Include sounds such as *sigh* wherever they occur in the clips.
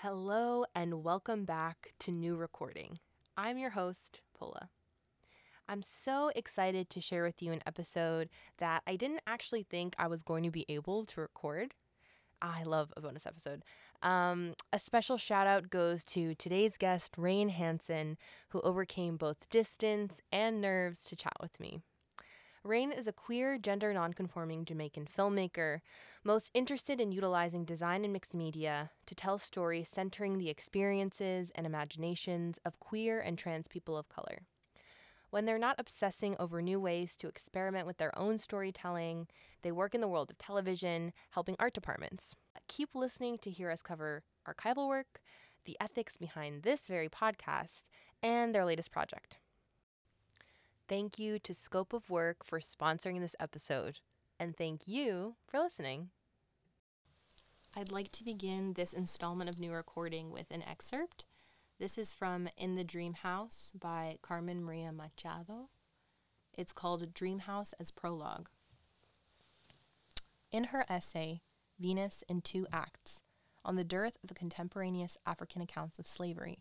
Hello and welcome back to New Recording. I'm your host, Pola. I'm so excited to share with you an episode that I didn't actually think I was going to be able to record. I love a bonus episode. Um, a special shout out goes to today's guest, Rain Hansen, who overcame both distance and nerves to chat with me. Rain is a queer, gender nonconforming Jamaican filmmaker, most interested in utilizing design and mixed media to tell stories centering the experiences and imaginations of queer and trans people of color. When they're not obsessing over new ways to experiment with their own storytelling, they work in the world of television, helping art departments. Keep listening to hear us cover archival work, the ethics behind this very podcast, and their latest project. Thank you to Scope of Work for sponsoring this episode, and thank you for listening. I'd like to begin this installment of New Recording with an excerpt. This is from In the Dream House by Carmen Maria Machado. It's called Dream House as Prologue. In her essay, Venus in Two Acts, on the dearth of contemporaneous African accounts of slavery,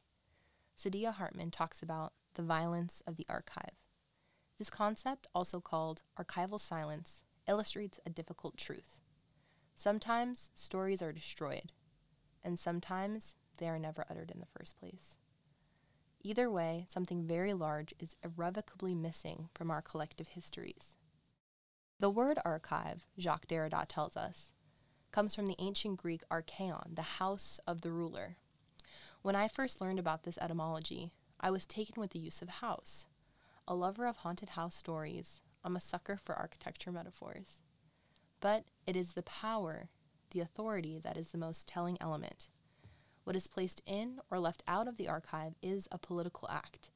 Saidiya Hartman talks about the violence of the archive. This concept, also called archival silence, illustrates a difficult truth. Sometimes stories are destroyed, and sometimes they are never uttered in the first place. Either way, something very large is irrevocably missing from our collective histories. The word archive, Jacques Derrida tells us, comes from the ancient Greek arkheion, the house of the ruler. When I first learned about this etymology, I was taken with the use of house. A lover of haunted house stories, I'm a sucker for architecture metaphors. But it is the power, the authority, that is the most telling element. What is placed in or left out of the archive is a political act,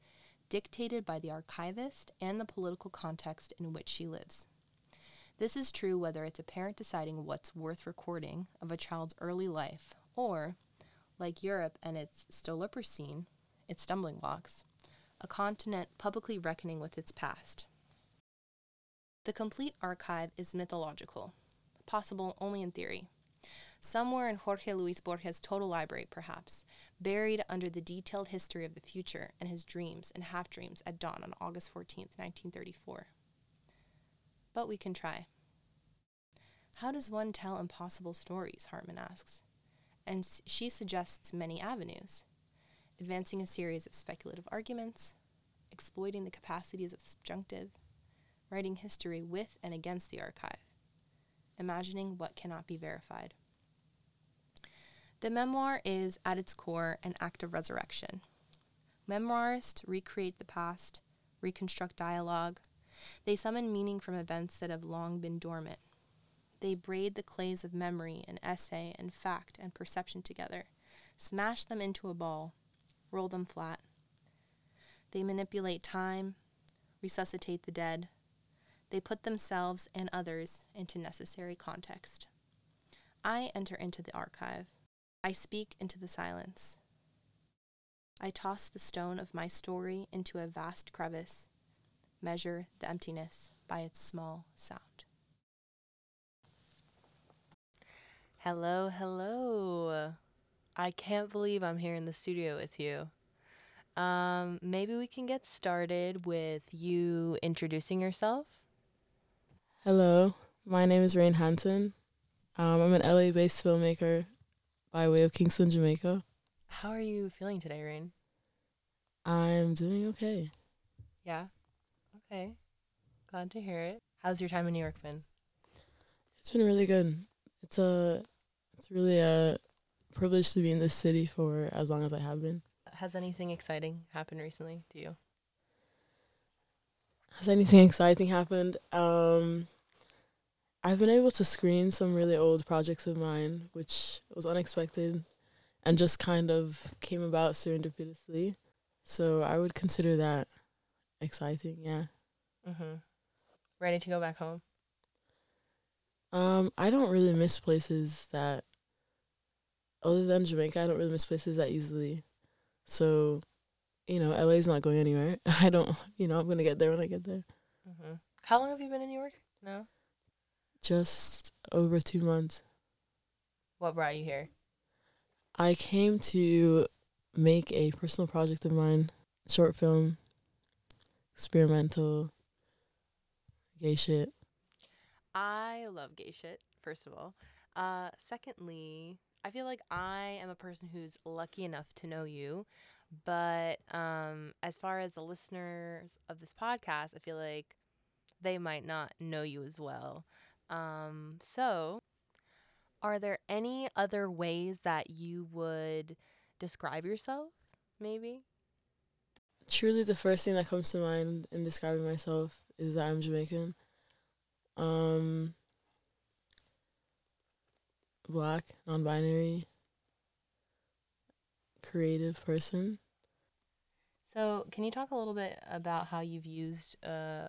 dictated by the archivist and the political context in which she lives. This is true whether it's a parent deciding what's worth recording of a child's early life, or, like Europe and its Stolperstein, its stumbling blocks, a continent publicly reckoning with its past. The complete archive is mythological, possible only in theory. Somewhere in Jorge Luis Borges' total library, perhaps, buried under the detailed history of the future and his dreams and half dreams at dawn on August 14, 1934. But we can try. How does one tell impossible stories? Hartman asks. And she suggests many avenues advancing a series of speculative arguments, exploiting the capacities of the subjunctive, writing history with and against the archive, imagining what cannot be verified. The memoir is, at its core, an act of resurrection. Memoirists recreate the past, reconstruct dialogue. They summon meaning from events that have long been dormant. They braid the clays of memory and essay and fact and perception together, smash them into a ball, roll them flat. They manipulate time, resuscitate the dead. They put themselves and others into necessary context. I enter into the archive. I speak into the silence. I toss the stone of my story into a vast crevice, measure the emptiness by its small sound. Hello, hello. I can't believe I'm here in the studio with you. Um, maybe we can get started with you introducing yourself. Hello, my name is Rain Hanson. Um, I'm an LA based filmmaker by way of Kingston, Jamaica. How are you feeling today, Rain? I'm doing okay. Yeah? Okay. Glad to hear it. How's your time in New York been? It's been really good. It's a it's really a privilege to be in this city for as long as I have been. Has anything exciting happened recently to you? Has anything exciting happened? Um I've been able to screen some really old projects of mine, which was unexpected and just kind of came about serendipitously. So I would consider that exciting, yeah. Mm-hmm. Ready to go back home? Um, I don't really miss places that other than Jamaica, I don't really miss places that easily. So, you know, LA's not going anywhere. *laughs* I don't, you know, I'm going to get there when I get there. Mhm. How long have you been in New York? No. Just over 2 months. What brought you here? I came to make a personal project of mine, short film, experimental, gay shit. I love gay shit, first of all. Uh, secondly, I feel like I am a person who's lucky enough to know you. But um, as far as the listeners of this podcast, I feel like they might not know you as well. Um, so, are there any other ways that you would describe yourself, maybe? Truly, the first thing that comes to mind in describing myself is that I'm Jamaican. Um, black, non binary, creative person. So, can you talk a little bit about how you've used uh,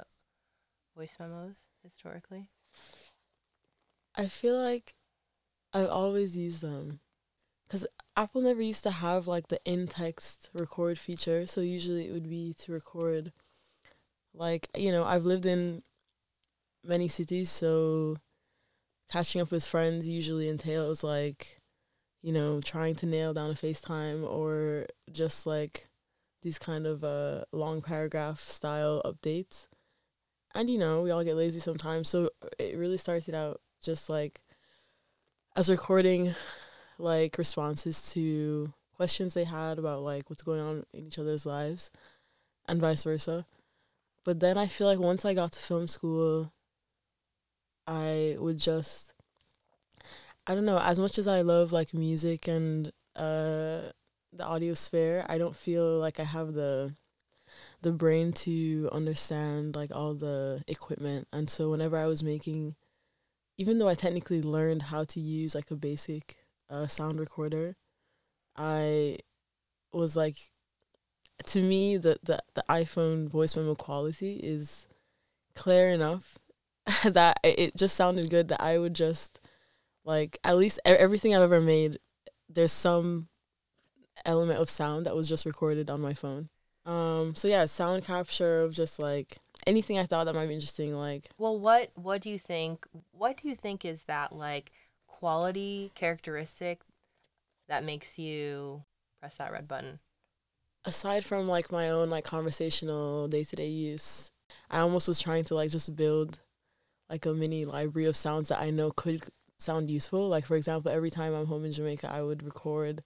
voice memos historically? I feel like I've always used them because Apple never used to have like the in text record feature. So, usually it would be to record, like, you know, I've lived in many cities, so catching up with friends usually entails like, you know, trying to nail down a FaceTime or just like these kind of uh long paragraph style updates. And you know, we all get lazy sometimes, so it really started out just like as recording like responses to questions they had about like what's going on in each other's lives and vice versa. But then I feel like once I got to film school, I would just I don't know, as much as I love like music and uh the audio sphere, I don't feel like I have the the brain to understand like all the equipment. And so whenever I was making even though I technically learned how to use like a basic uh, sound recorder, I was like to me the, the the iPhone voice memo quality is clear enough *laughs* that it just sounded good that I would just like at least everything I've ever made there's some element of sound that was just recorded on my phone. Um so yeah, sound capture of just like anything I thought that might be interesting like Well, what what do you think what do you think is that like quality characteristic that makes you press that red button? Aside from like my own like conversational day-to-day use, I almost was trying to like just build like a mini library of sounds that I know could sound useful. Like for example, every time I'm home in Jamaica, I would record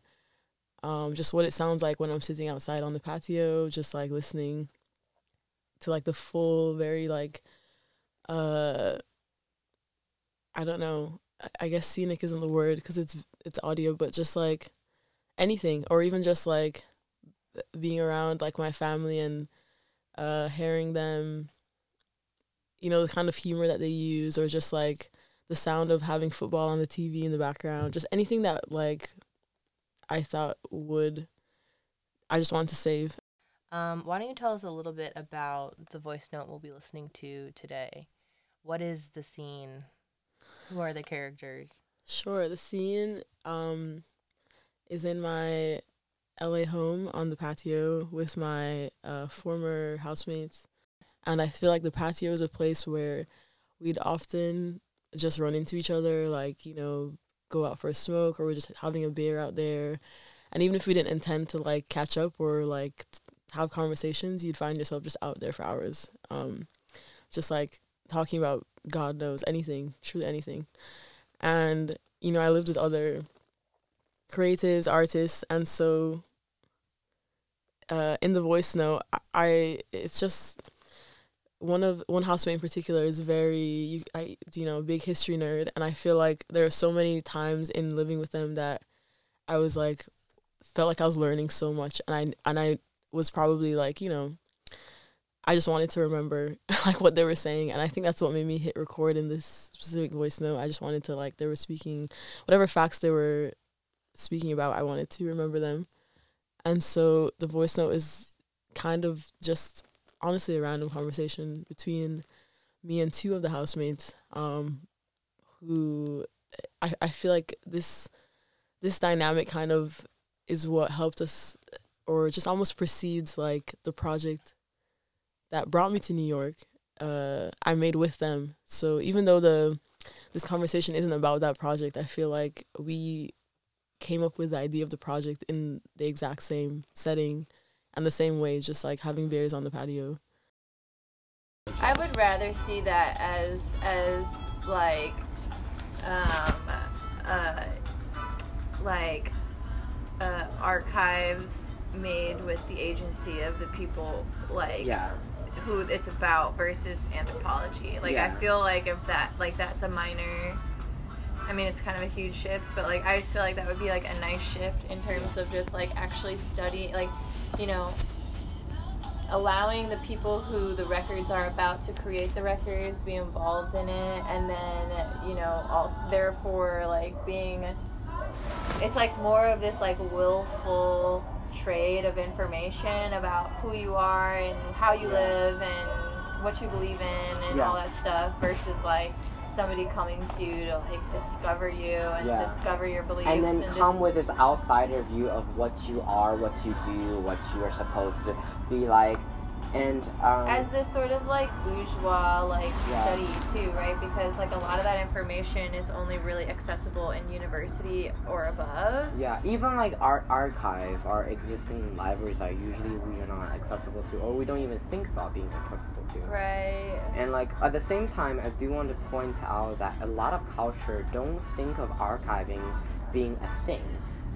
um, just what it sounds like when I'm sitting outside on the patio, just like listening to like the full, very like, uh, I don't know. I guess scenic isn't the word because it's it's audio, but just like anything, or even just like being around like my family and uh, hearing them you know, the kind of humor that they use or just like the sound of having football on the TV in the background, just anything that like I thought would I just wanted to save. Um, why don't you tell us a little bit about the voice note we'll be listening to today? What is the scene? Who are the characters? Sure. The scene um, is in my LA home on the patio with my uh, former housemates. And I feel like the patio is a place where we'd often just run into each other, like, you know, go out for a smoke or we're just having a beer out there. And even if we didn't intend to like catch up or like have conversations, you'd find yourself just out there for hours. Um, just like talking about God knows anything, truly anything. And, you know, I lived with other creatives, artists, and so uh, in the voice note, I it's just one of one housemate in particular is very you, I you know a big history nerd, and I feel like there are so many times in living with them that I was like felt like I was learning so much, and I and I was probably like you know I just wanted to remember *laughs* like what they were saying, and I think that's what made me hit record in this specific voice note. I just wanted to like they were speaking whatever facts they were speaking about. I wanted to remember them, and so the voice note is kind of just honestly a random conversation between me and two of the housemates um, who I, I feel like this this dynamic kind of is what helped us or just almost precedes like the project that brought me to New York uh, I made with them. So even though the this conversation isn't about that project I feel like we came up with the idea of the project in the exact same setting and the same way, just like having beers on the patio. I would rather see that as as like um uh like uh archives made with the agency of the people like Yeah. who it's about versus anthropology. Like Yeah. I feel like if that like that's a minor I mean it's kind of a huge shift, but like I just feel like that would be like a nice shift in terms of just like actually studying like you know allowing the people who the records are about to create the records be involved in it and then you know also therefore like being it's like more of this like willful trade of information about who you are and how you Yeah. live and what you believe in and Yeah. all that stuff versus like somebody coming to you to like discover you and Yeah. discover your beliefs and then come just- with this outsider view of what you are, what you do, what you are supposed to be like, and um, as this sort of like bourgeois like Yeah. study too right because like a lot of that information is only really accessible in university or above yeah, even like our archive, our existing libraries are usually we are not accessible to, or we don't even think about being accessible to. right And like at the same time, I do want to point out that a lot of culture don't think of archiving being a thing,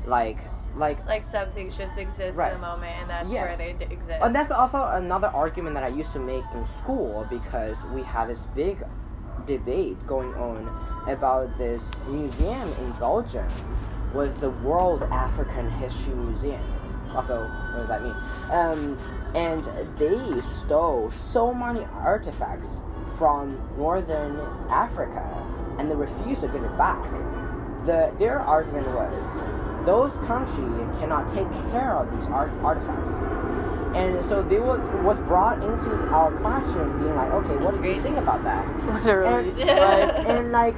like like like some things just exist Right. in the moment and that's Yes. where they d- exist And that's also another argument that I used to make in school because we had this big debate going on about this museum in Belgium was the World African History Museum. Also, what does that mean? Um, and they stole so many artifacts from northern Africa and they refused to give it back. The, their argument was those countries cannot take care of these art, artifacts. And so they were, was brought into our classroom being like, okay, what do you think about that? Literally. And, right, *laughs* and like,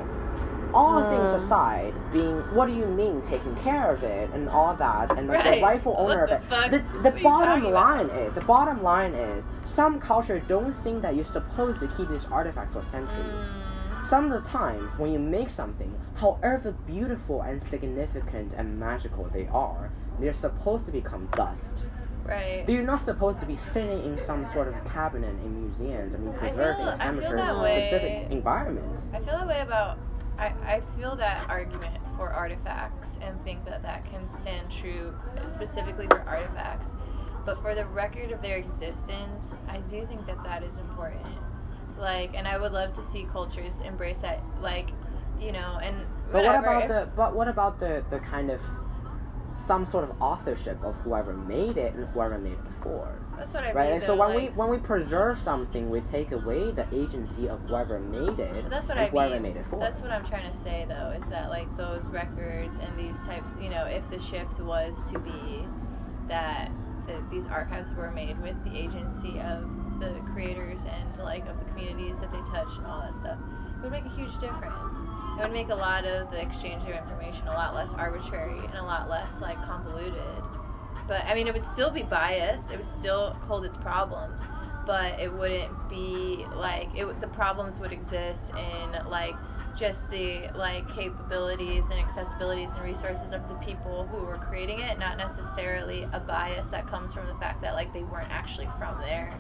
all things Uh. aside, being what do you mean taking care of it and all that, and like Right. the rightful owner What of it. The, the bottom talking about? line is the bottom line is some culture don't think that you're supposed to keep these artifacts for centuries. Mm. Some of the times when you make something, however beautiful and significant and magical they are, they're supposed to become dust. right They're not supposed to be sitting in some sort of cabinet in museums I preserved feel- in I feel temperature that way. specific environments. I feel that way about. I, I feel that argument for artifacts and think that that can stand true specifically for artifacts. But for the record of their existence, I do think that that is important. Like, and I would love to see cultures embrace that. Like, you know, and But what whatever. about if- the but what about the the kind of some sort of authorship of whoever made it and whoever made it before? That's what I Right? mean. And so though, when we when we preserve something, we take away the agency of whoever made it that's what and I whoever mean. made it for. That's what I'm trying to say, though, is that like those records and these types, you know, if the shift was to be that the, these archives were made with the agency of the creators and like of the communities that they touch and all that stuff, it would make a huge difference. It would make a lot of the exchange of information a lot less arbitrary and a lot less like convoluted. But I mean, it would still be biased. It would still hold its problems, but it wouldn't be like it. The problems would exist in like just the like capabilities and accessibilities and resources of the people who were creating it, not necessarily a bias that comes from the fact that like they weren't actually from there.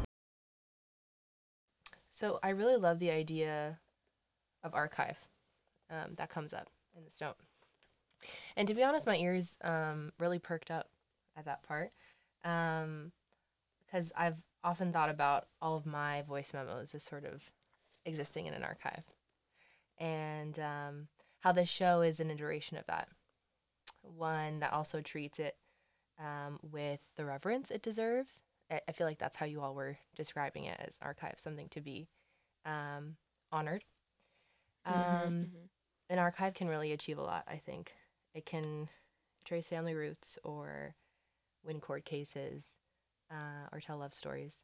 So I really love the idea of archive um, that comes up in this note. And to be honest, my ears um, really perked up at that part because I've often thought about all of my voice memos as sort of existing in an archive and um, how this show is an iteration of that. One that also treats it um, with the reverence it deserves. I, I feel like that's how you all were describing it as archive, something to be um, honored. Um, Mhm, An archive can really achieve a lot, I think. It can trace family roots or win court cases uh, or tell love stories.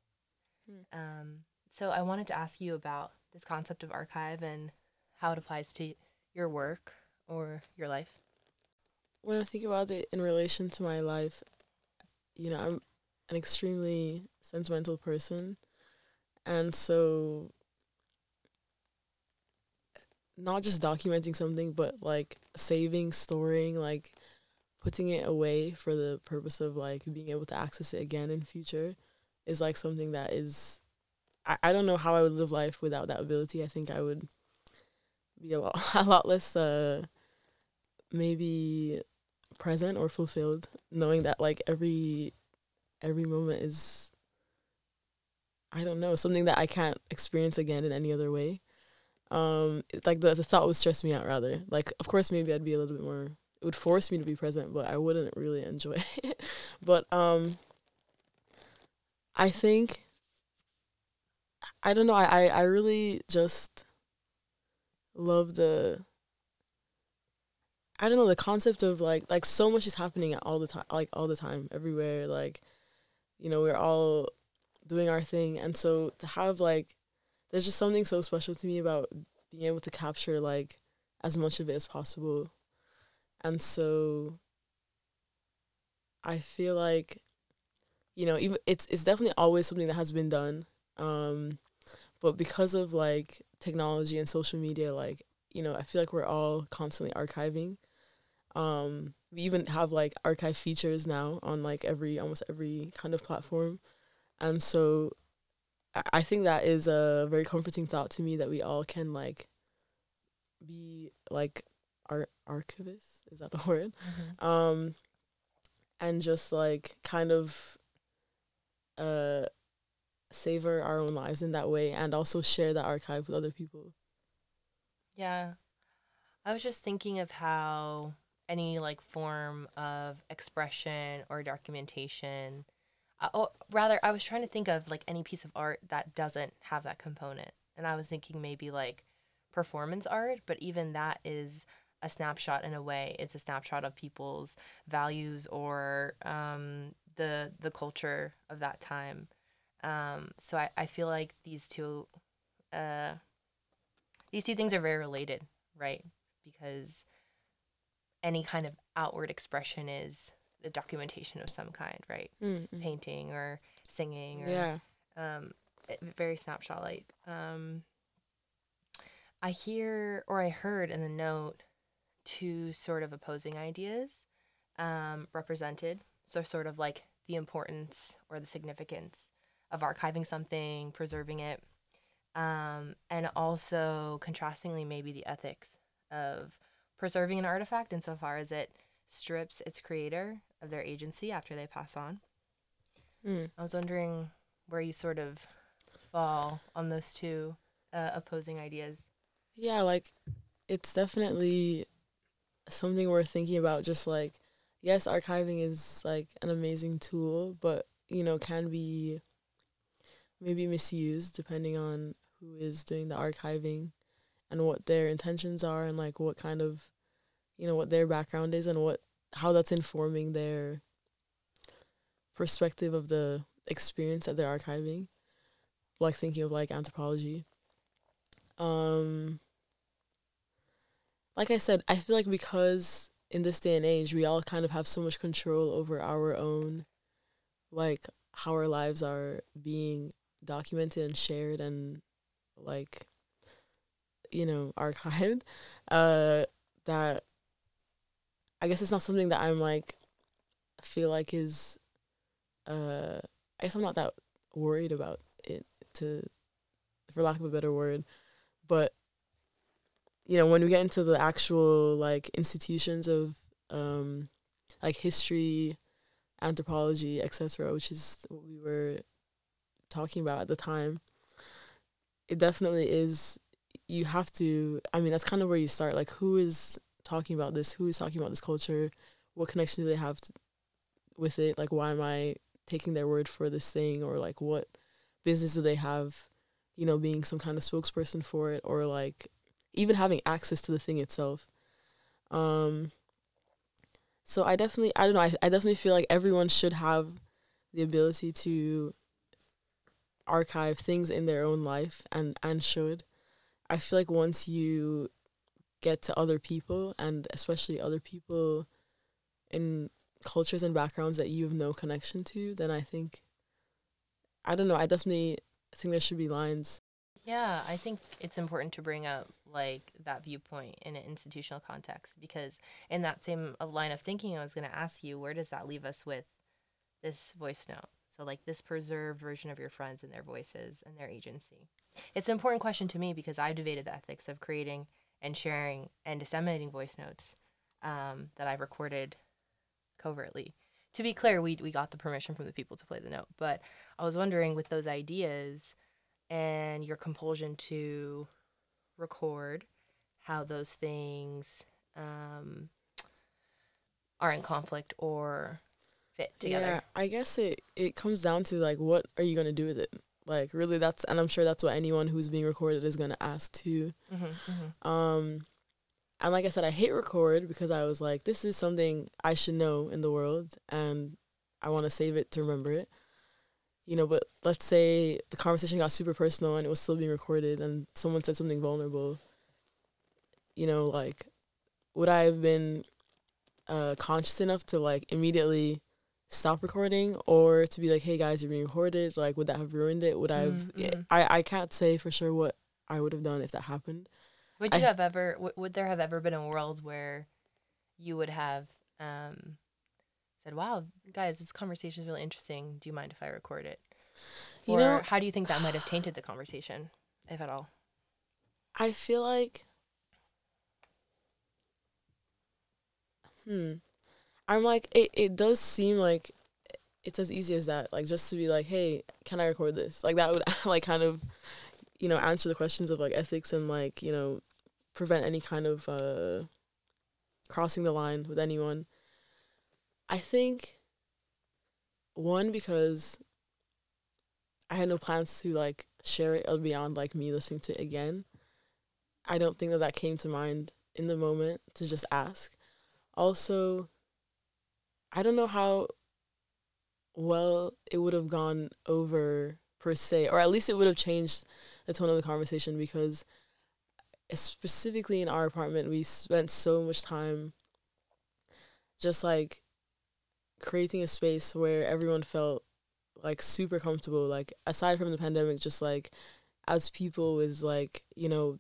Hmm. Um, so I wanted to ask you about this concept of archive and how it applies to your work or your life. when I think about it in relation to my life, you know, I'm an extremely sentimental person. And so not just documenting something, but like saving, storing, like putting it away for the purpose of like being able to access it again in future is like something that is I, I don't know how I would live life without that ability. I think I would be a lot *laughs* a lot less uh maybe present or fulfilled knowing that like every every moment is I don't know, something that I can't experience again in any other way. Um it, like the the thought would stress me out rather. Like of course maybe I'd be a little bit more it would force me to be present, but I wouldn't really enjoy *laughs* it. but um I think I don't know, I, I, I really just love the I don't know the concept of like like so much is happening all the time like all the time everywhere like you know we're all doing our thing. And so to have like there's just something so special to me about being able to capture like as much of it as possible. And so I feel like you know even it's it's definitely always something that has been done. Um but because of like technology and social media like you know I feel like we're all constantly archiving. Um, we even have like archive features now on like every almost every kind of platform, and so I, I think that is a very comforting thought to me that we all can like be like ar- archivists. Is that a word? Mm-hmm. Um, and just like kind of uh savor our own lives in that way and also share that archive with other people. Yeah. I was just thinking of how any like form of expression or documentation uh, oh, rather I was trying to think of like any piece of art that doesn't have that component. And I was thinking maybe like performance art, but even that is a snapshot in a way. It's a snapshot of people's values or um, the the culture of that time. Um, so I, I feel like these two uh, these two things are very related, right? Because any kind of outward expression is the documentation of some kind, right? Mm-hmm. Painting or singing or Yeah. um, very snapshot like. Um, I hear or I heard in the note two sort of opposing ideas um, represented. So, sort of like the importance or the significance of archiving something, preserving it, um, and also contrastingly, maybe the ethics of preserving an artifact insofar as it strips its creator of their agency after they pass on. Mm. I was wondering where you sort of fall on those two uh, opposing ideas. Yeah, like it's definitely something we're thinking about. Just like, yes, archiving is like an amazing tool, but you know, can be maybe misused depending on who is doing the archiving and what their intentions are and like what kind of, you know, what their background is and what how that's informing their perspective of the experience that they're archiving. Like thinking of like anthropology. Um like I said, I feel like because in this day and age we all kind of have so much control over our own like how our lives are being documented and shared and like you know archived *laughs* uh that I guess it's not something that I'm like feel like is uh I guess I'm not that worried about it to for lack of a better word. But you know when we get into the actual like institutions of um like history anthropology etc which is what we were talking about at the time it definitely is you have to i mean that's kind of where you start like who is talking about this? Who is talking about this culture? What connection do they have to, with it? Like why am i taking their word for this thing? Or like what business do they have you know being some kind of spokesperson for it? Or like even having access to the thing itself. Um so i definitely i don't know I, I definitely feel like everyone should have the ability to archive things in their own life and and should i feel like once you get to other people and especially other people in cultures and backgrounds that you have no connection to then i think i don't know i definitely think there should be lines. Yeah, I think it's important to bring up like that viewpoint in an institutional context because in that same uh, line of thinking i was going to ask you where does that leave us with this voice note? So like this preserved version of your friends and their voices and their agency it's an important question to me because i've debated the ethics of creating and sharing and disseminating voice notes um, that i've recorded covertly to be clear we, we got the permission from the people to play the note but i was wondering with those ideas and your compulsion to record how those things um, are in conflict or fit together. Yeah, I guess it it comes down to like what are you gonna do with it? Like really, that's and I'm sure that's what anyone who's being recorded is gonna ask too. Mm-hmm, mm-hmm. Um, and like I said, I hate record because I was like, this is something I should know in the world, and I want to save it to remember it. You know, but let's say the conversation got super personal and it was still being recorded, and someone said something vulnerable. You know, like, would I have been uh, conscious enough to like immediately stop recording, or to be like, "Hey guys, you're being recorded"? Like, would that have ruined it? Would I have? Mm-hmm. I I can't say for sure what I would have done if that happened. Would you I- have ever? W- would there have ever been a world where you would have um, said, "Wow, guys, this conversation is really interesting. Do you mind if I record it?" You or know- how do you think that might have tainted the *sighs* conversation, if at all? I feel like hmm. I'm like it it does seem like it's as easy as that. Like just to be like, "Hey, can I record this?" Like that would *laughs* like kind of you know, answer the questions of like ethics and like, you know, prevent any kind of uh crossing the line with anyone. I think one because I had no plans to like share it beyond like me listening to it again. I don't think that that came to mind in the moment to just ask. Also, I don't know how well it would have gone over per se, or at least it would have changed the tone of the conversation because specifically in our apartment, we spent so much time just like creating a space where everyone felt like super comfortable. Like aside from the pandemic just like as people with like you know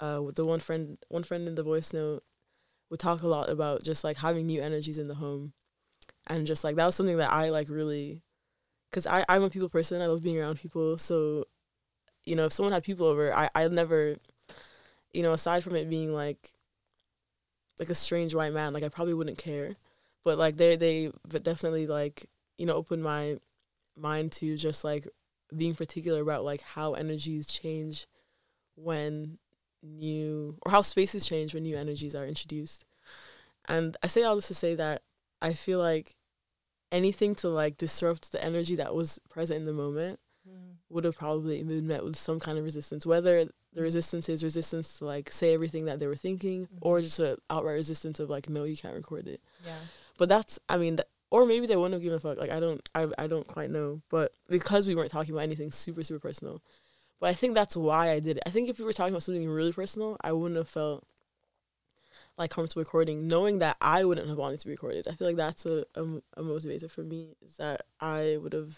uh the one friend one friend in the voice note would talk a lot about just like having new energies in the home and just like that was something that i like really because i i'm a people person i love being around people so you know if someone had people over i i never you know aside from it being like like a strange white man like i probably wouldn't care but like they they but definitely like you know opened my mind to just like being particular about like how energies change when new or how spaces change when new energies are introduced. And i say all this to say that i feel like anything to like disrupt the energy that was present in the moment mm. would have probably been met with some kind of resistance whether the mm. resistance is resistance to like say everything that they were thinking or mm-hmm. just a outright resistance of like no you can't record it Yeah. but that's I mean, th- or maybe they wouldn't have given a fuck. Like I don't, I I don't quite know. But because we weren't talking about anything super super personal, but I think that's why I did it. I think if we were talking about something really personal, I wouldn't have felt like comfortable recording, knowing that I wouldn't have wanted to be recorded. I feel like that's a a, a motivator for me is that I would have.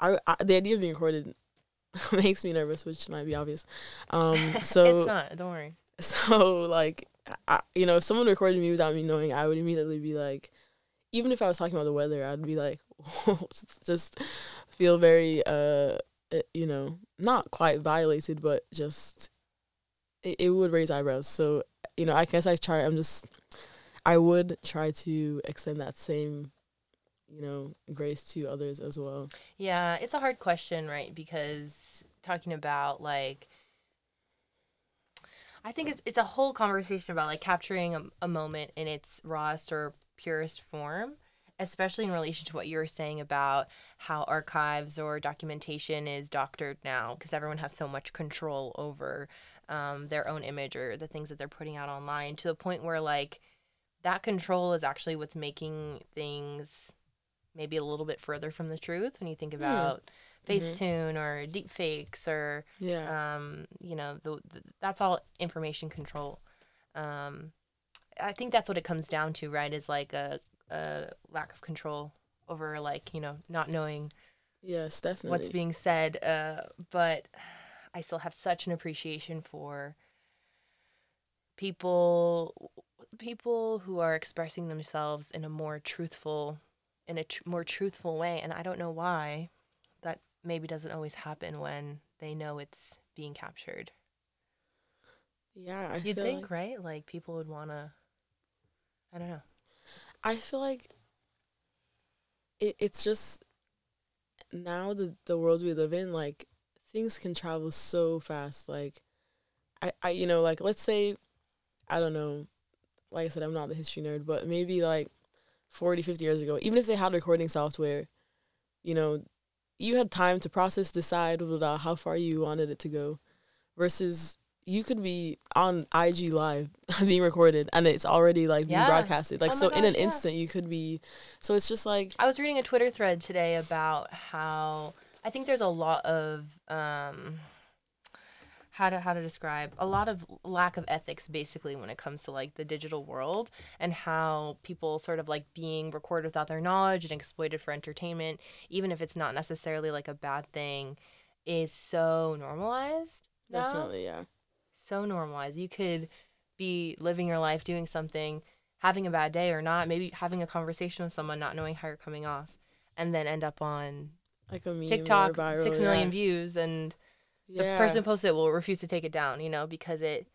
I, I the idea of being recorded *laughs* makes me nervous, which might be obvious. Um, *laughs* so it's not. Don't worry. so like I, you know if someone recorded me without me knowing i would immediately be like even if i was talking about the weather i'd be like *laughs* just, feel very uh uh, you know not quite violated but just it, it would raise eyebrows so you know i guess i try i'm just i would try to extend that same you know grace to others as well Yeah, it's a hard question, right? Because talking about like I think it's it's a whole conversation about like capturing a, a moment in its rawest or purest form, especially in relation to what you were saying about how archives or documentation is doctored now because everyone has so much control over um, their own image or the things that they're putting out online to the point where like that control is actually what's making things maybe a little bit further from the truth when you think about Facetune or deep fakes or yeah um, you know, the, the that's all information control. Um, I think that's what it comes down to, right? Is like a, a lack of control over like you know not knowing yes definitely what's being said. Uh, but I still have such an appreciation for people people who are expressing themselves in a more truthful in a tr- more truthful way and I don't know why that maybe doesn't always happen when they know it's being captured. Yeah, I You'd think, like, right? Like people would want to I don't know. I feel like it, it's just now the the world we live in, like things can travel so fast. Like I, I you know, like let's say I don't know, like I said, I'm not the history nerd, but maybe like 40, 50 years ago, even if they had recording software, you know, you had time to process, decide blah, blah, blah, how far you wanted it to go versus you could be on IG live *laughs* being recorded and it's already like being broadcasted. Like Oh so in an yeah. instant you could be so it's just like I was reading a Twitter thread today about how I think there's a lot of um how to how to describe a lot of lack of ethics basically when it comes to like the digital world and how people sort of like being recorded without their knowledge and exploited for entertainment even if it's not necessarily like a bad thing is so normalized now definitely yeah. so normalized. You could be living your life doing something, having a bad day or not, maybe having a conversation with someone, not knowing how you're coming off, and then end up on Like a meme TikTok, viral, six million yeah. views, and the person who posted it will refuse to take it down, you know, because it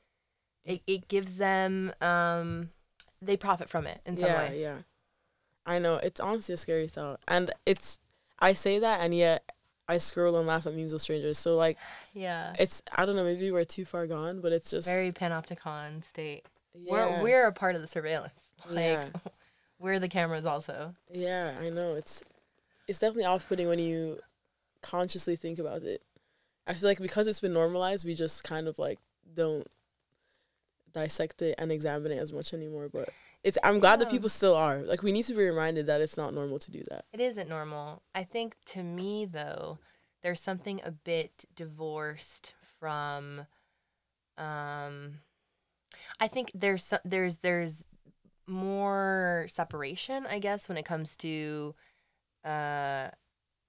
it, it gives them um they profit from it in some yeah, way. Yeah. I know. It's honestly a scary thought. And it's I say that and yet I scroll and laugh at memes with strangers. So like Yeah. it's I don't know, maybe we're too far gone, but it's just Very panopticon state. yeah, We're we're a part of the surveillance. *laughs* Like Yeah. *laughs* we're the cameras also. Yeah, I know. It's it's definitely off putting when you consciously think about it. I feel like because it's been normalized, we just kind of like don't dissect it and examine it as much anymore. But it's I'm glad that people still are. Like we need to be reminded that it's not normal to do that. It isn't normal. I think to me though, there's something a bit divorced from um I think there's there's there's more separation, I guess, when it comes to uh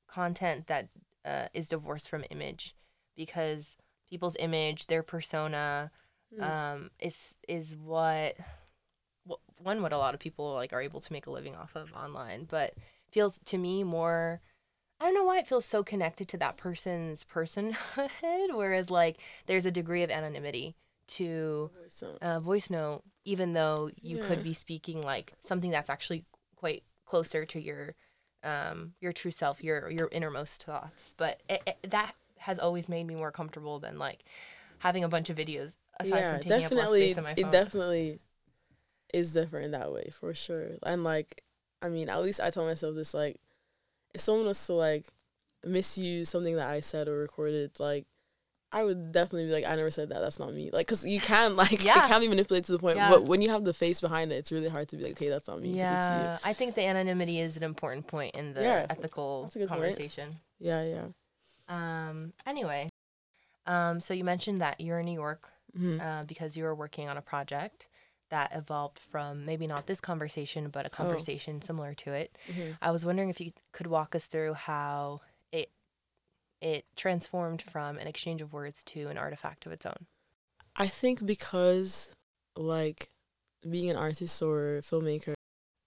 content that uh, is divorced from image because people's image, their persona, Mm. um, is is what wh- one what a lot of people like are able to make a living off of online, but feels to me more. I don't know why it feels so connected to that person's personhood, *laughs* whereas like there's a degree of anonymity to So, a voice note, even though you could be speaking like something that's actually quite closer to your um your true self, your your innermost thoughts. But it, it, that has always made me more comfortable than like having a bunch of videos aside yeah, from taking up less definitely. space on my phone. It definitely is different that way for sure. And like, I mean, at least I tell myself this: like, if someone was to like misuse something that I said or recorded, like. I would definitely be like, I never said that. That's not me. Like, cause you can like Yeah. it can be manipulated to the point. Yeah. But when you have the face behind it, it's really hard to be like, okay, that's not me. yeah, I think the anonymity is an important point in the Yeah, ethical good point. conversation. Yeah, yeah. Um. Anyway, um. So you mentioned that you're in New York hmm uh, because you were working on a project that evolved from maybe not this conversation, but a conversation similar to it. hmm I was wondering if you could walk us through how it transformed from an exchange of words to an artifact of its own. I think because like being an artist or filmmaker,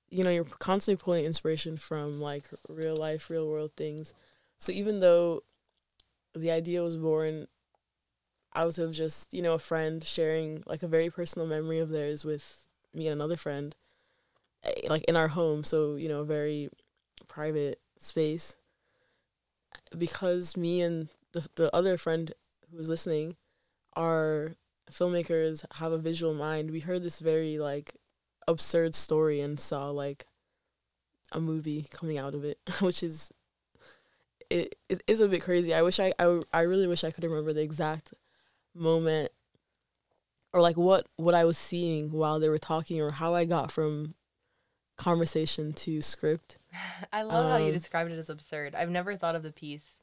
you know, you're constantly pulling inspiration from like real life, real world things. So even though the idea was born out of just, you know, a friend sharing like a very personal memory of theirs with me and another friend, eh, like in our home, so, you know, a very private space. Because me and the the other friend who was listening are filmmakers have a visual mind, we heard this very like absurd story and saw like a movie coming out of it, *laughs* which is it, it is a bit crazy. I wish I, I I really wish I could remember the exact moment or like what what I was seeing while they were talking or how I got from conversation to script. *laughs* I love how you Um, described it as absurd. I've never thought of the piece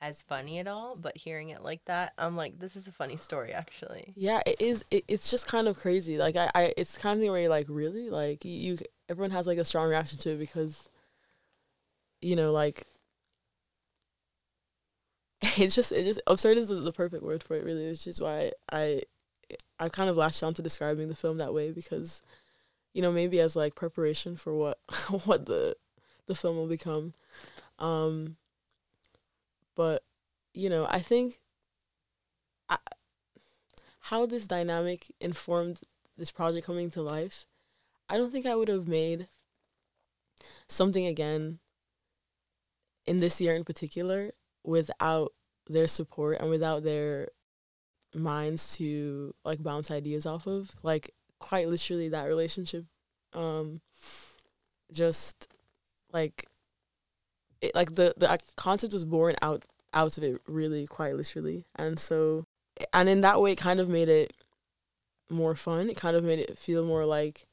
as funny at all, but hearing it like that, I'm like, this is a funny story actually. Yeah, it is. It, it's just kind of crazy. Like I, I, it's kind of thing where you're like, really, like you, everyone has like a strong reaction to it because, you know, like *laughs* it's just, it just absurd is the, the perfect word for it. Really, it's is why I, I kind of latched on to describing the film that way because, you know, maybe as like preparation for what *laughs* what the the film will become. Um, but you know, I think I, how this dynamic informed this project coming to life. I don't think I would have made something again in this year in particular without their support and without their minds to like bounce ideas off of like quite literally that relationship um just like it like the the concept was born out out of it really quite literally. And so and in that way it kind of made it more fun. It kind of made it feel more like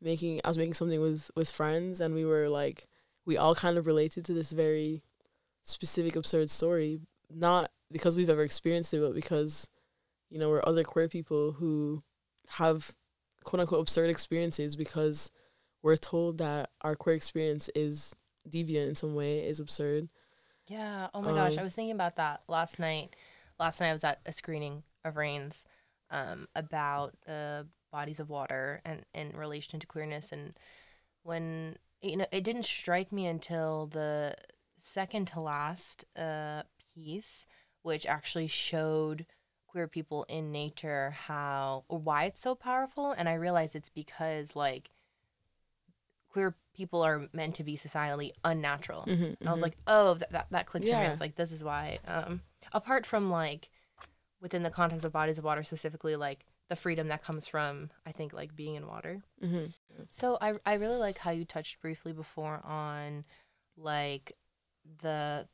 making I was making something with with friends and we were like we all kind of related to this very specific absurd story. Not because we've ever experienced it but because you know we're other queer people who have quote unquote absurd experiences because we're told that our queer experience is deviant in some way is absurd Yeah. Oh my gosh, Um, I was thinking about that last night. Last night I was at a screening of Rains um, about uh, bodies of water and in relation to queerness, and when you know it didn't strike me until the second to last uh, piece, which actually showed queer people in nature how or why it's so powerful, and I realize it's because like queer people are meant to be societally unnatural. mm-hmm, And I was like, oh, that that, that clicked for me. Yeah. It's like this is why. Um, apart from like within the context of bodies of water specifically, like the freedom that comes from I think like being in water. hmm So I I really like how you touched briefly before on like the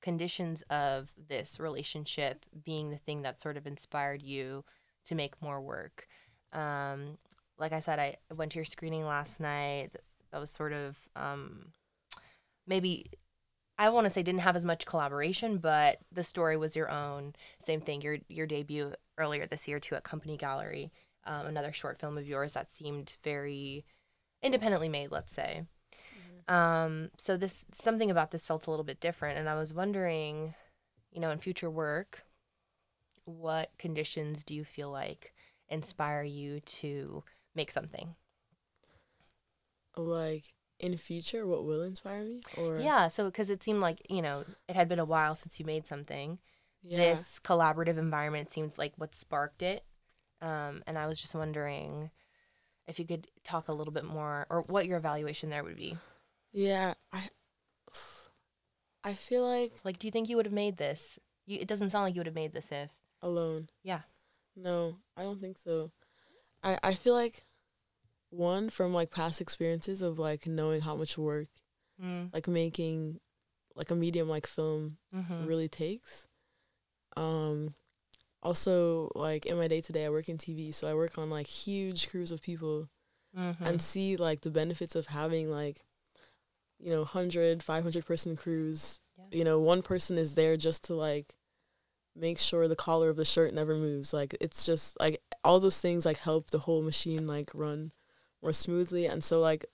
conditions of this relationship being the thing that sort of inspired you to make more work. Um, like I said, I went to your screening last night. That was sort of um, maybe I want to say didn't have as much collaboration, but the story was your own. Same thing. Your your debut earlier this year too at Company Gallery, um, another short film of yours that seemed very independently made. Let's say. Um, so this something about this felt a little bit different, and I was wondering, you know, in future work, what conditions do you feel like inspire you to make something? like in future what will inspire me or Yeah, so because it seemed like you know it had been a while since you made something. yeah This collaborative environment seems like what sparked it, um, and I was just wondering if you could talk a little bit more, or what your evaluation there would be. Yeah i *sighs* i feel like Like, do you think you would have made this? You, it doesn't sound like you would have made this if. alone Yeah. no i don't think so i i feel like one from like past experiences of like knowing how much work Mm. like making like a medium like film Mm-hmm. really takes. Um also like in my day to day I work in TV, so I work on like huge crews of people Mm-hmm. and see like the benefits of having like you know 100 500 person crews. Yeah. You know, one person is there just to like make sure the collar of the shirt never moves. Like it's just like all those things like help the whole machine like run more smoothly and so like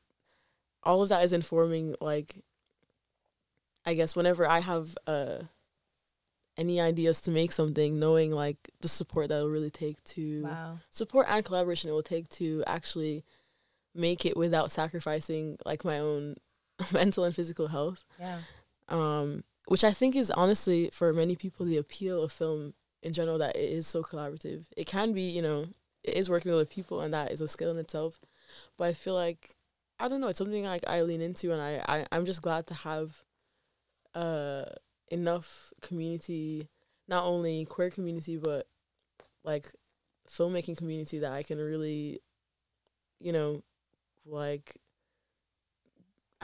all of that is informing like I guess whenever I have uh any ideas to make something, knowing like the support that it'll really take to wow. support and collaboration it will take to actually make it without sacrificing like my own *laughs* mental and physical health. Yeah. Um, which I think is honestly for many people the appeal of film in general that it is so collaborative. It can be, you know, it is working with other people and that is a skill in itself. But I feel like I don't know, it's something like I lean into and I, I I'm just glad to have uh enough community, not only queer community but like filmmaking community that I can really, you know, like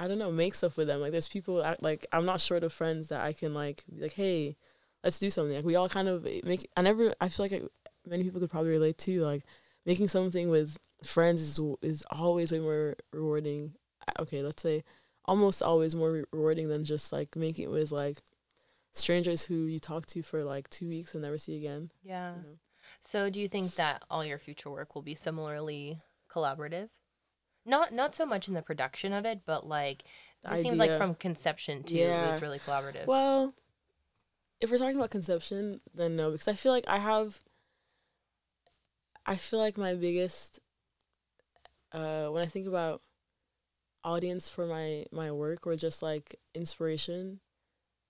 I don't know, make stuff with them. Like there's people I- like I'm not short of friends that I can like be like, hey, let's do something. Like we all kind of eh, make. I never. I feel like I, many people could probably relate to like making something with friends is is always way more rewarding. Okay, let's say almost always more re- rewarding than just like making it with like strangers who you talk to for like two weeks and never see again. Yeah. You know? So, do you think that all your future work will be similarly collaborative? Not not so much in the production of it, but like it seems like from conception to Yeah. is really collaborative. Well, if we're talking about conception, then no, because I feel like I have. I feel like my biggest uh when I think about audience for my my work or just like inspiration,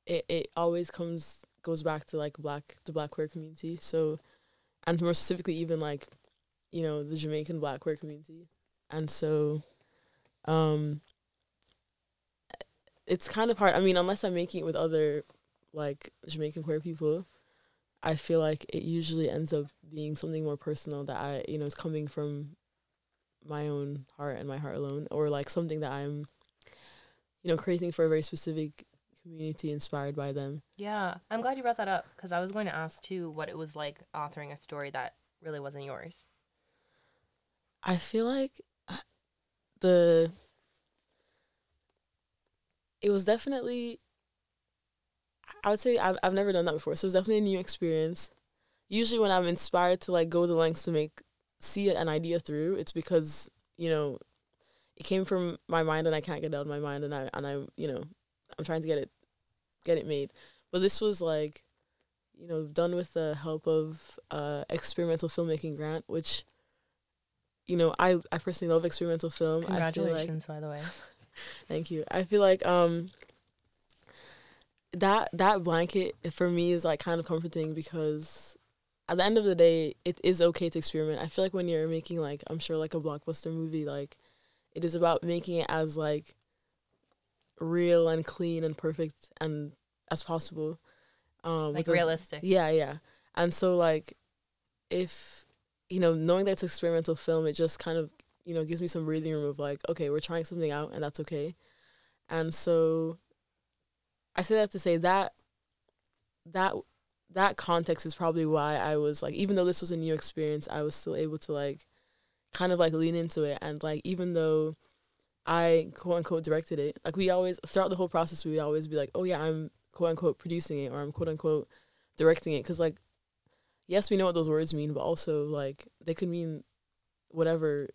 it it always comes goes back to like black the black queer community. So and more specifically even like, you know, the Jamaican black queer community. And so um it's kind of hard. I mean, unless I'm making it with other like Jamaican queer people, I feel like it usually ends up being something more personal that I, you know, is coming from my own heart and my heart alone, or like something that I'm, you know, creating for a very specific community inspired by them. Yeah, I'm glad you brought that up because I was going to ask too what it was like authoring a story that really wasn't yours. I feel like the it was definitely I would say I've I've never done that before, so it was definitely a new experience. Usually, when I'm inspired to like go the lengths to make see an idea through, it's because you know it came from my mind and I can't get it out of my mind, and I and I you know I'm trying to get it get it made. But this was like you know done with the help of uh, experimental filmmaking grant, which you know I I personally love experimental film. Congratulations, like, by the way. *laughs* Thank you. I feel like um that that blanket for me is like kind of comforting because at the end of the day it is okay to experiment. I feel like when you're making like I'm sure like a blockbuster movie like it is about making it as like real and clean and perfect and as possible. Um like realistic. Yeah, yeah. And so like if you know, knowing that it's experimental film, it just kind of you know, gives me some breathing room of like, okay, we're trying something out and that's okay. And so I say that to say that that that context is probably why I was like, even though this was a new experience, I was still able to like kind of like lean into it and like even though I quote unquote directed it, like we always throughout the whole process we would always be like, oh yeah, I'm quote unquote producing it or I'm quote unquote directing it because like yes we know what those words mean but also like they could mean whatever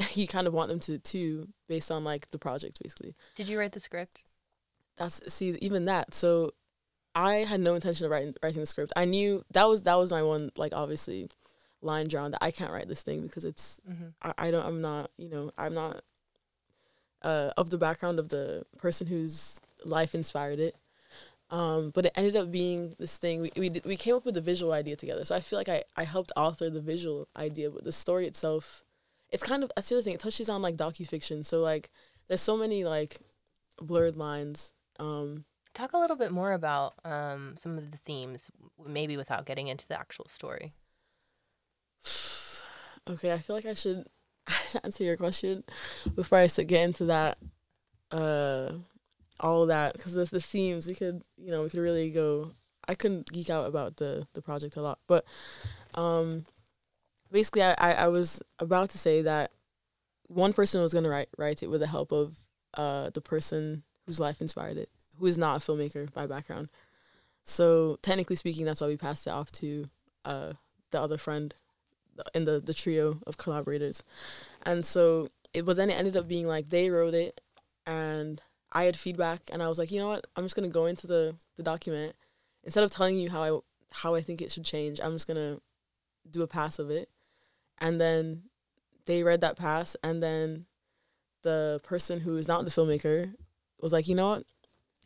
*laughs* you kind of want them to too based on like the project basically. Did you write the script? That's see even that. So I had no intention of writing writing the script. I knew that was that was my one like obviously line drawn that I can't write this thing because it's mm-hmm. I, I don't I'm not you know I'm not uh of the background of the person whose life inspired it. Um, but it ended up being this thing. We we did, we came up with the visual idea together. So I feel like I, I helped author the visual idea, but the story itself it's kind of that's the other thing. It touches on like docufiction. So like there's so many like blurred lines. Um, Talk a little bit more about um, some of the themes, maybe without getting into the actual story. *sighs* okay, I feel like I should *laughs* answer your question before I get into that. Uh, all that because the, the themes we could you know we could really go. I couldn't geek out about the the project a lot, but um, basically, I, I, I was about to say that one person was gonna write write it with the help of uh the person whose life inspired it, who is not a filmmaker by background. So technically speaking, that's why we passed it off to uh the other friend in the the trio of collaborators, and so it but then it ended up being like they wrote it, and I had feedback, and I was like, you know what, I'm just gonna go into the the document. Instead of telling you how I how I think it should change. I'm just gonna do a pass of it. And then they read that pass and then the person who is not the filmmaker was like you know what?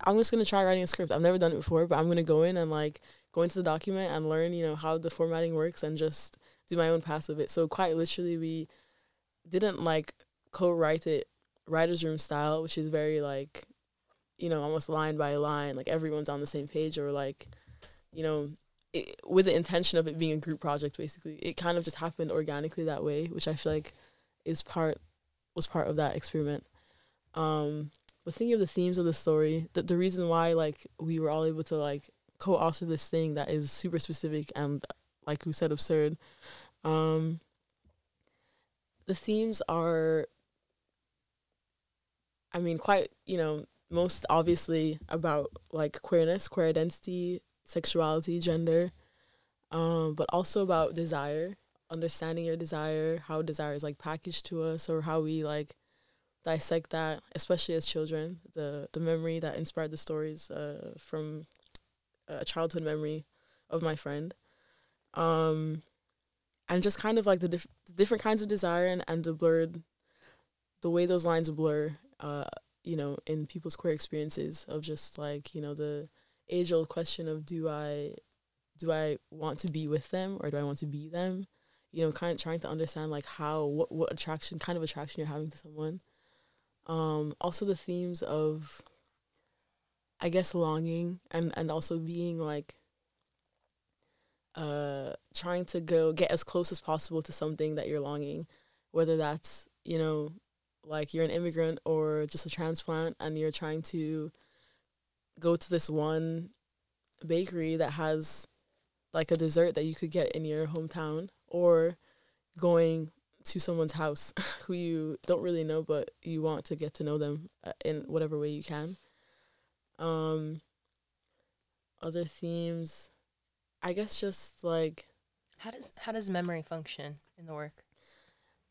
I'm just to try writing a script. I've never done it before but i'm to go in and like go into the document and learn you know how the formatting works and just do my own pass of it. So quite literally we didn't like co-write it writer's room style which is very like you know almost line by line like everyone's on the same page or like you know it, with the intention of it being a group project basically. It kind of just happened organically that way which i feel like is part was part of that experiment. Um but thinking of the themes of the story the, the reason why like we were all able to like co-author this thing that is super specific and like we said absurd um the themes are i mean quite you know most obviously about like queerness queer identity sexuality, gender, um, but also about desire, understanding your desire, how desire is like packaged to us, or how we like dissect that, especially as children. The the memory that inspired the stories uh, from a childhood memory of my friend. Um, and just kind of like the diff- different kinds of desire and, and the blurred the way those lines blur uh you know in people's queer experiences of just like you know the age old question of do i do i want to be with them or do i want to be them? You know kind of trying to understand like how what, what attraction kind of attraction you're having to someone. Um also the themes of i guess longing and and also being like uh trying to go get as close as possible to something that you're longing whether that's you know like you're an immigrant or just a transplant and you're trying to go to this one bakery that has like a dessert that you could get in your hometown or going to someone's house *laughs* who you don't really know but you want to get to know them uh, in whatever way you can um other themes i guess just like How does how does memory function in the work?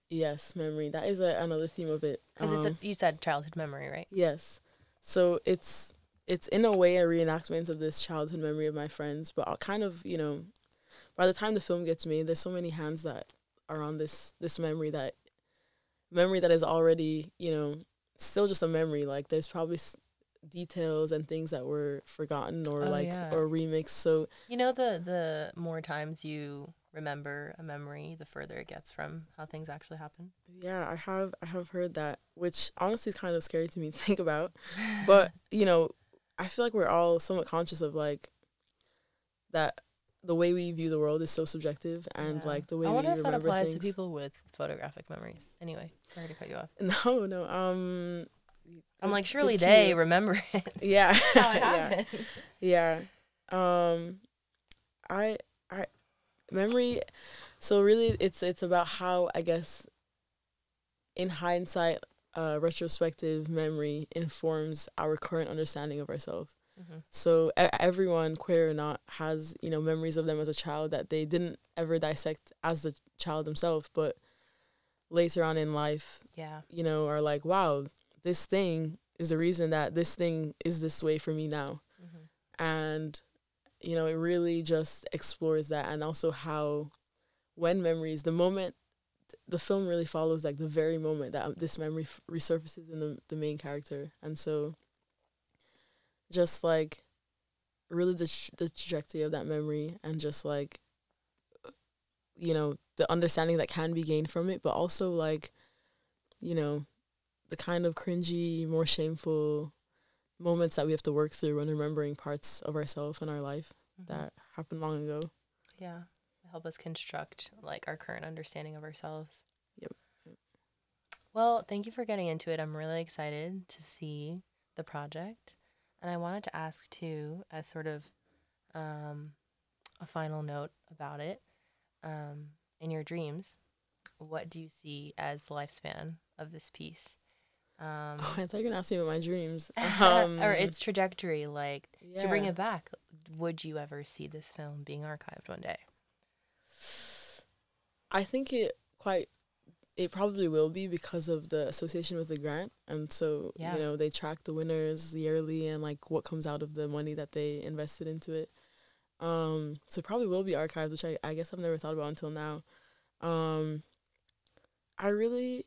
Yes memory that is a, another theme of it Because it's Um, a, you said childhood memory, right? Yes. So it's it's in a way a reenactment of this childhood memory of my friends, but I'll kind of, you know, by the time the film gets made, there's so many hands that are on this this memory that memory that is already, you know, still just a memory. Like there's probably s- details and things that were forgotten or Oh, like yeah. or remixed. So You know the the more times you remember a memory, the further it gets from how things actually happen. yeah, I have I have heard that, which honestly is kind of scary to me *laughs* to think about. but *laughs* you know i feel like we're all somewhat conscious of like that the way we view the world is so subjective and Yeah. like the way I wonder we if that applies things. to people with photographic memories. Anyway, sorry to cut you off. *laughs* no no um I'm like surely they remember it. yeah how it yeah happened. yeah um i memory. So really it's it's about how i guess in hindsight uh retrospective memory informs our current understanding of ourselves. Hmm So e- everyone, queer or not, has you know memories of them as a child that they didn't ever dissect as the child themselves, but later on in life, Yeah. you know, are like, wow, this thing is the reason that this thing is this way for me now, hmm and you know, it really just explores that, and also how when memories, the moment. The film really follows like the very moment that um, this memory f- resurfaces in the the main character, and so just like really the the trajectory of that memory and just like you know the understanding that can be gained from it but also like you know the kind of cringy more shameful moments that we have to work through when remembering parts of ourselves and our life Mhm. that happened long ago Yeah. Help us construct like our current understanding of ourselves. Yep. Yep. Well, thank you for getting into it. I'm really excited to see the project. And I wanted to ask too, as sort of um, a final note about it, um, in your dreams, what do you see as the lifespan of this piece? Um, oh, *laughs* i thought you were gonna ask me about my dreams. *laughs* Um, or its trajectory, like to bring it back, would you ever see this film being archived one day? I think it quite it probably will be because of the association with the grant. And so Yeah. you know they track the winners yearly and like what comes out of the money that they invested into it. Um so it probably will be archived which I, I guess I've never thought about until now. Um I really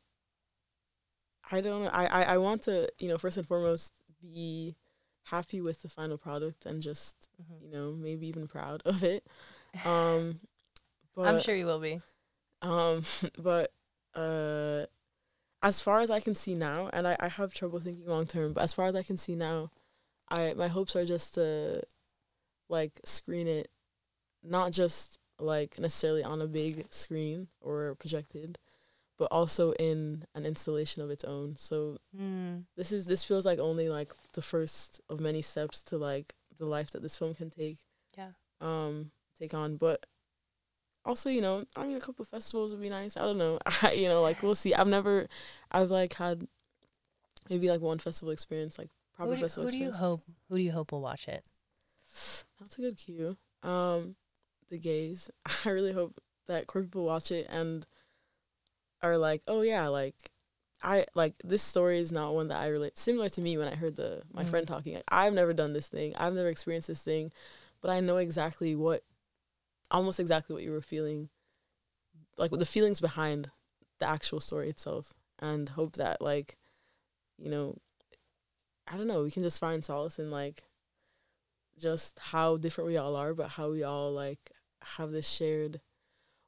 I don't know I, I I want to you know first and foremost be happy with the final product and just Mhm. you know maybe even proud of it um *laughs* but I'm sure you will be. um, *laughs* but uh, as far as I can see now, and I, I have trouble thinking long term, but as far as I can see now, I my hopes are just to like screen it, not just like necessarily on a big screen or projected, but also in an installation of its own. So Mm. this is this feels like only like the first of many steps to like the life that this film can take. Yeah. Um, take on, but also you know, I mean, a couple of festivals would be nice. I don't know, *laughs* I, you know, like we'll see. I've never, I've like had maybe like one festival experience, like proper Who, do, festival who do you hope? Who do you hope will watch it? That's a good cue. Um, the gays. *laughs* I really hope that queer people watch it and are like, oh yeah, like I like this story is not one that I relate. Similar to me when I heard the my Mhm. friend talking. Like, I've never done this thing. I've never experienced this thing, but I know exactly what, almost exactly what you were feeling, like the feelings behind the actual story itself, and hope that like, you know, I don't know, we can just find solace in like just how different we all are, but how we all like have this shared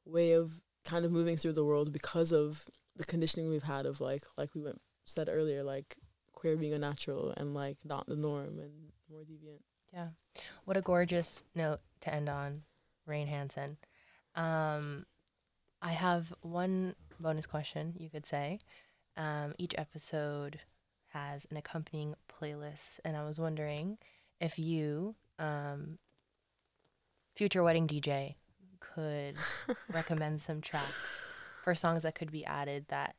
way of kind of moving through the world because of the conditioning we've had of like like we went said earlier, like queer being a natural and like not the norm and more deviant. Yeah. What a gorgeous note to end on, Rain Hansen. Um, I have one bonus question, you could say. Um, each episode has an accompanying playlist, and I was wondering if you, um, future wedding DJ, could recommend some tracks for songs that could be added that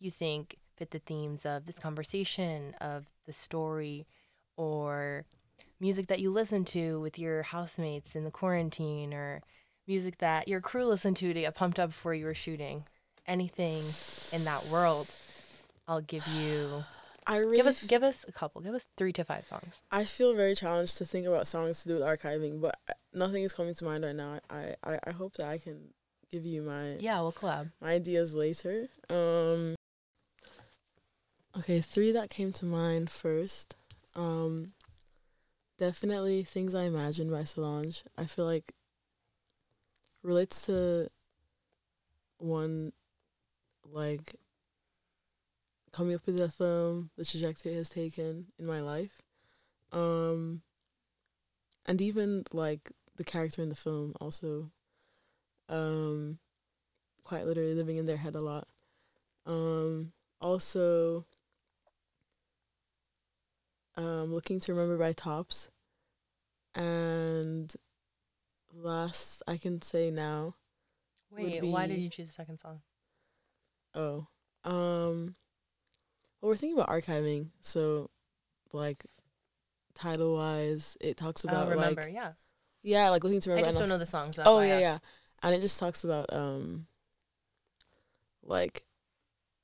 you think fit the themes of this conversation, of the story, or music that you listen to with your housemates in the quarantine, or music that your crew listened to to get pumped up before you were shooting. Anything in that world, I'll give you. I really Give us give us a couple. Give us three to five songs. I feel very challenged to think about songs to do with archiving, but nothing is coming to mind right now. I, I, I hope that I can give you my Yeah, we'll collab. my ideas later. Um Okay, three that came to mind first. Um definitely Things I Imagine by Solange. I feel like relates to one like coming up with that film, the trajectory it has taken in my life. Um and even like the character in the film also um quite literally living in their head a lot. Um also um looking to remember by TOPS and last I can say now Wait, why did you choose the second song? Oh. Um well we're thinking about archiving, so like title wise it talks about oh, remember, like yeah. yeah, like looking to I just don't know the songs. That's oh yeah, yeah. And it just talks about um like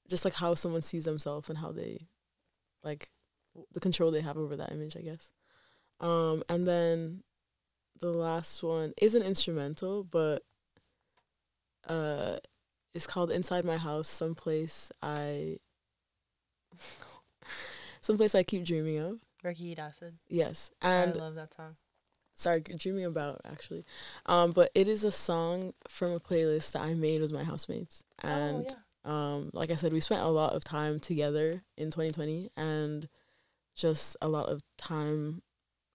just like how someone sees themselves and how they like the control they have over that image, I guess. Um and then the last one is an instrumental, but uh it's called Inside My House, someplace I *laughs* someplace I keep dreaming of. Ricky Eat Acid. Yes. I And love that song. sorry, dreaming about actually. Um, but it is a song from a playlist that I made with my housemates. And oh yeah. um, like I said, we spent a lot of time together in 2020 and just a lot of time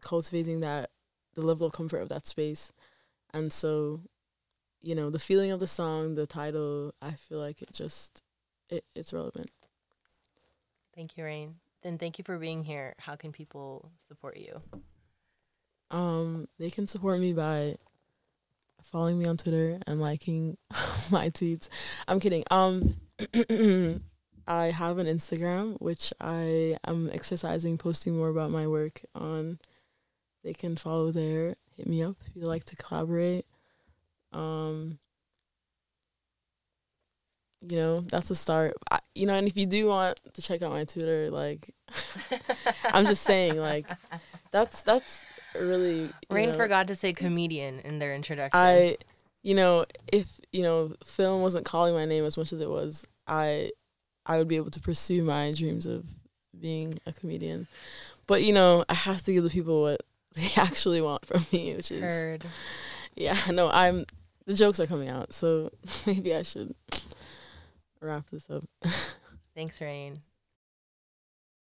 cultivating that the level of comfort of that space. And so, you know, the feeling of the song, the title, I feel like it just it, it's relevant. Thank you, Rain. Then thank you for being here. How can people support you? Um, they can support me by following me on Twitter and liking *laughs* my tweets. I'm kidding. Um, *clears throat* I have an Instagram which I am exercising, posting more about my work on. They can follow there. Hit me up if you'd like to collaborate. Um, you know, that's a start. I, you know, and if you do want to check out my Twitter, like *laughs* I'm just saying, like that's that's really Rain know, forgot to say comedian in their introduction. I, you know, if you know, film wasn't calling my name as much as it was, I, I would be able to pursue my dreams of being a comedian. But you know, I have to give the people what *laughs* they actually want from me, which is heard. yeah. No, I'm the jokes are coming out, so *laughs* maybe I should wrap this up. *laughs* Thanks, Rain.